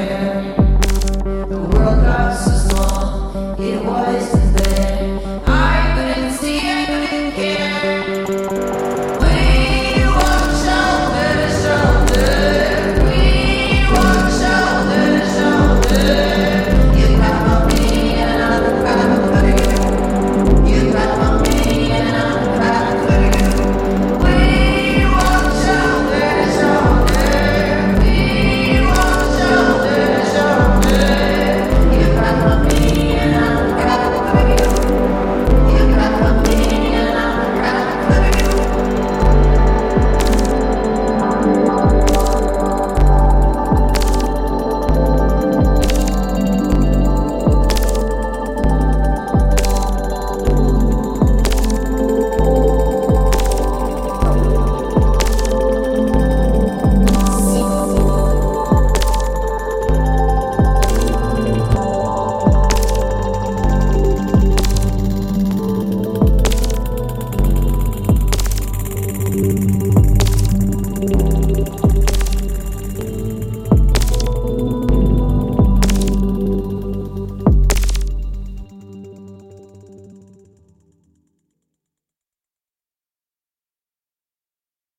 Yeah.